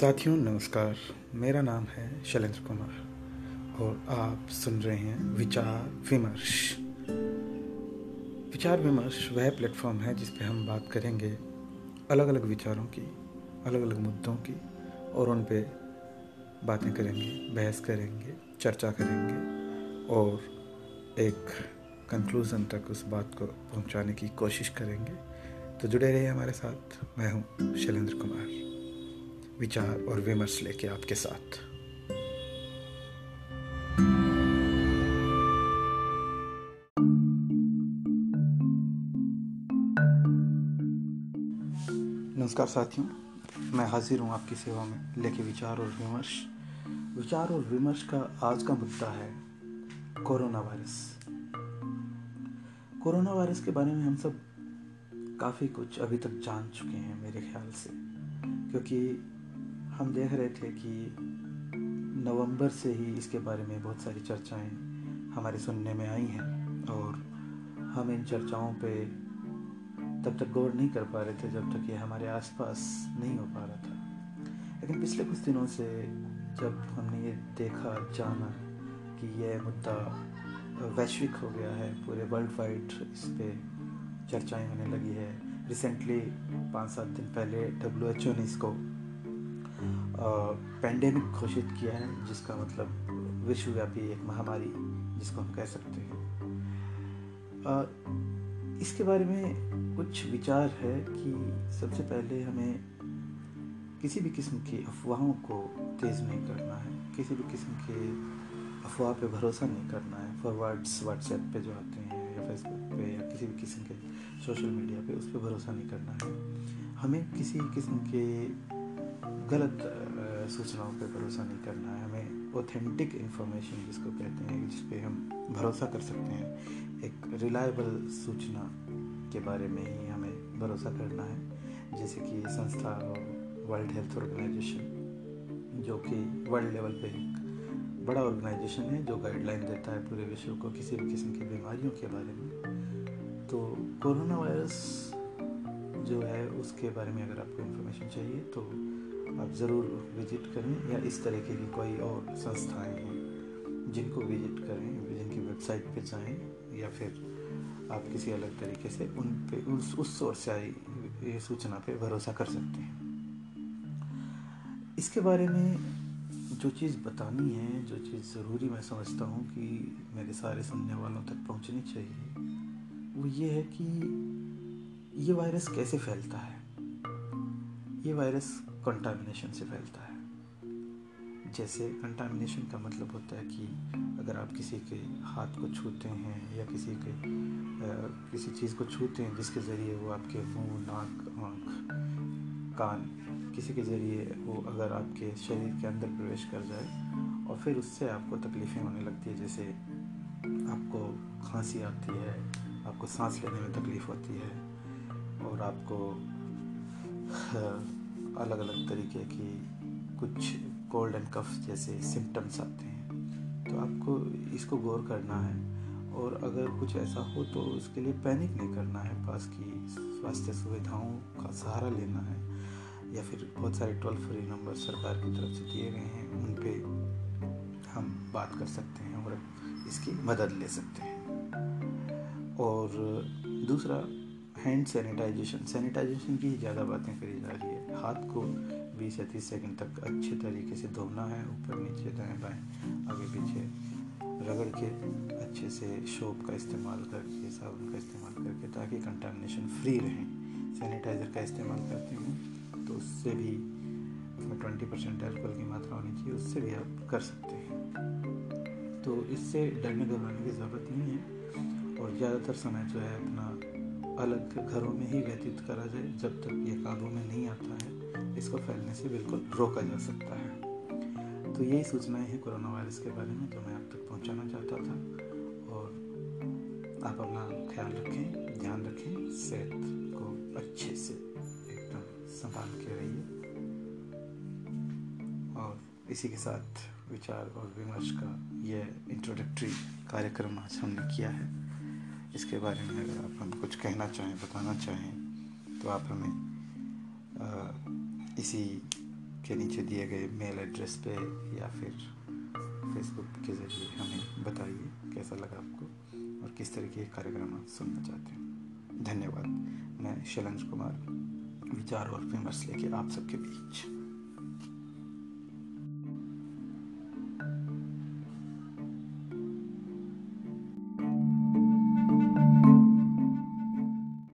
साथियों, नमस्कार। मेरा नाम है शैलेंद्र कुमार और आप सुन रहे हैं विचार विमर्श। विचार विमर्श वह प्लेटफॉर्म है जिस पर हम बात करेंगे अलग अलग विचारों की अलग अलग मुद्दों की और उन पे बातें करेंगे, बहस करेंगे, चर्चा करेंगे और एक कंक्लूज़न तक उस बात को पहुँचाने की कोशिश करेंगे। तो जुड़े रहिए हमारे साथ। मैं हूँ शैलेंद्र कुमार। विचार और विमर्श लेके आपके साथ। नमस्कार साथियों, मैं हाजिर हूँ आपकी सेवा में लेके विचार और विमर्श। विचार और विमर्श का आज का मुद्दा है कोरोना वायरस। कोरोना वायरस के बारे में हम सब काफ़ी कुछ अभी तक जान चुके हैं मेरे ख्याल से, क्योंकि हम देख रहे थे कि नवंबर से ही इसके बारे में बहुत सारी चर्चाएँ हमारे सुनने में आई हैं और हम इन चर्चाओं पे तब तक गौर नहीं कर पा रहे थे जब तक ये हमारे आसपास नहीं हो पा रहा था। लेकिन पिछले कुछ दिनों से जब हमने ये देखा, जाना कि यह मुद्दा वैश्विक हो गया है, पूरे वर्ल्ड वाइड इस पर चर्चाएँ होने लगी है। रिसेंटली पाँच सात दिन पहले डब्ल्यू एच ओ ने इसको पेंडेमिक घोषित किया है, जिसका मतलब विश्वव्यापी एक महामारी, जिसको हम कह सकते हैं। इसके बारे में कुछ विचार है कि सबसे पहले हमें किसी भी किस्म की अफवाहों को तेज़ नहीं करना है, किसी भी किस्म के अफवाह पे भरोसा नहीं करना है। फॉरवर्ड्स व्हाट्सएप पे जो आते हैं, या फेसबुक पे, या किसी भी किस्म के सोशल मीडिया पे उस पर भरोसा नहीं करना है। हमें किसी किस्म के गलत सूचनाओं पे भरोसा नहीं करना है। हमें ऑथेंटिक इन्फॉर्मेशन जिसको कहते हैं, जिस पे हम भरोसा कर सकते हैं, एक रिलायबल सूचना के बारे में ही हमें भरोसा करना है। जैसे कि संस्था वर्ल्ड हेल्थ ऑर्गेनाइजेशन जो कि वर्ल्ड लेवल पे एक बड़ा ऑर्गेनाइजेशन है, जो गाइडलाइन देता है पूरे विश्व को किसी भी किस्म की बीमारियों के बारे में। तो कोरोना वायरस जो है, उसके बारे में अगर आपको इन्फॉर्मेशन चाहिए तो आप ज़रूर विज़िट करें या इस तरीके की कोई और संस्थाएँ हैं जिनको विज़िट करें, जिनकी वेबसाइट पे जाएँ या फिर आप किसी अलग तरीके से उन पे, उस उस सोर्स से आई सूचना पे भरोसा कर सकते हैं। इसके बारे में जो चीज़ बतानी है, जो चीज़ ज़रूरी मैं समझता हूँ कि मेरे सारे सुनने वालों तक पहुँचनी चाहिए, वो ये है कि ये वायरस कैसे फैलता है? ये वायरस कंटामिनेशन से फैलता है। जैसे कंटामिनेशन का मतलब होता है कि अगर आप किसी के हाथ को छूते हैं या किसी के आ, किसी चीज़ को छूते हैं जिसके ज़रिए वो आपके मुँह नाक आँख कान किसी के ज़रिए वो अगर आपके शरीर के अंदर प्रवेश कर जाए और फिर उससे आपको तकलीफ़ें होने लगती है जैसे आपको खांसी आती है आपको सांस लेने में तकलीफ़ होती है और आपको अलग अलग तरीके की कुछ कोल्ड एंड कफ जैसे सिम्टम्स आते हैं। तो आपको इसको गौर करना है और अगर कुछ ऐसा हो तो उसके लिए पैनिक नहीं करना है। पास की स्वास्थ्य सुविधाओं का सहारा लेना है या फिर बहुत सारे टोल फ्री नंबर सरकार की तरफ़ से दिए गए हैं, उन पर हम बात कर सकते हैं और इसकी मदद ले सकते हैं। और दूसरा हैंड सैनिटाइजेशन सैनिटाइजेशन की ज़्यादा बातें करी जा रही है। हाथ को 20 या 30 सेकंड तक अच्छे तरीके से धोना है, ऊपर नीचे दाएँ बाएँ, आगे पीछे रगड़ के अच्छे से शोप का इस्तेमाल करके, साबुन का इस्तेमाल करके, ताकि कंटामिनेशन फ्री रहें। सैनिटाइज़र का इस्तेमाल करते हैं तो उससे भी ट्वेंटी परसेंट एल्कोहल की मात्रा होनी चाहिए, उससे भी आप कर सकते हैं। तो इससे डरने घबराने की ज़रूरत नहीं है। और ज़्यादातर समय जो है अपना अलग घरों में ही व्यतीत करा जाए, जब तक ये काबू में नहीं आता है, इसको फैलने से बिल्कुल रोका जा सकता है। तो यही सूचनाएँ हैं कोरोना वायरस के बारे में, जो मैं आप तक पहुंचाना चाहता था। और आप अपना ख्याल रखें, ध्यान रखें, सेहत को अच्छे से एकदम संभाल के रहिए। और इसी के साथ विचार और विमर्श का यह इंट्रोडक्टरी कार्यक्रम आज हमने किया है। इसके बारे में अगर आप हम कुछ कहना चाहें, बताना चाहें तो आप हमें इसी के नीचे दिए गए मेल एड्रेस पे या फिर फेसबुक के ज़रिए हमें बताइए कैसा लगा आपको और किस तरीके के कार्यक्रम आप सुनना चाहते हैं। धन्यवाद। मैं शैलेंद्र कुमार, विचार और विमर्श लेके आप सबके बीच।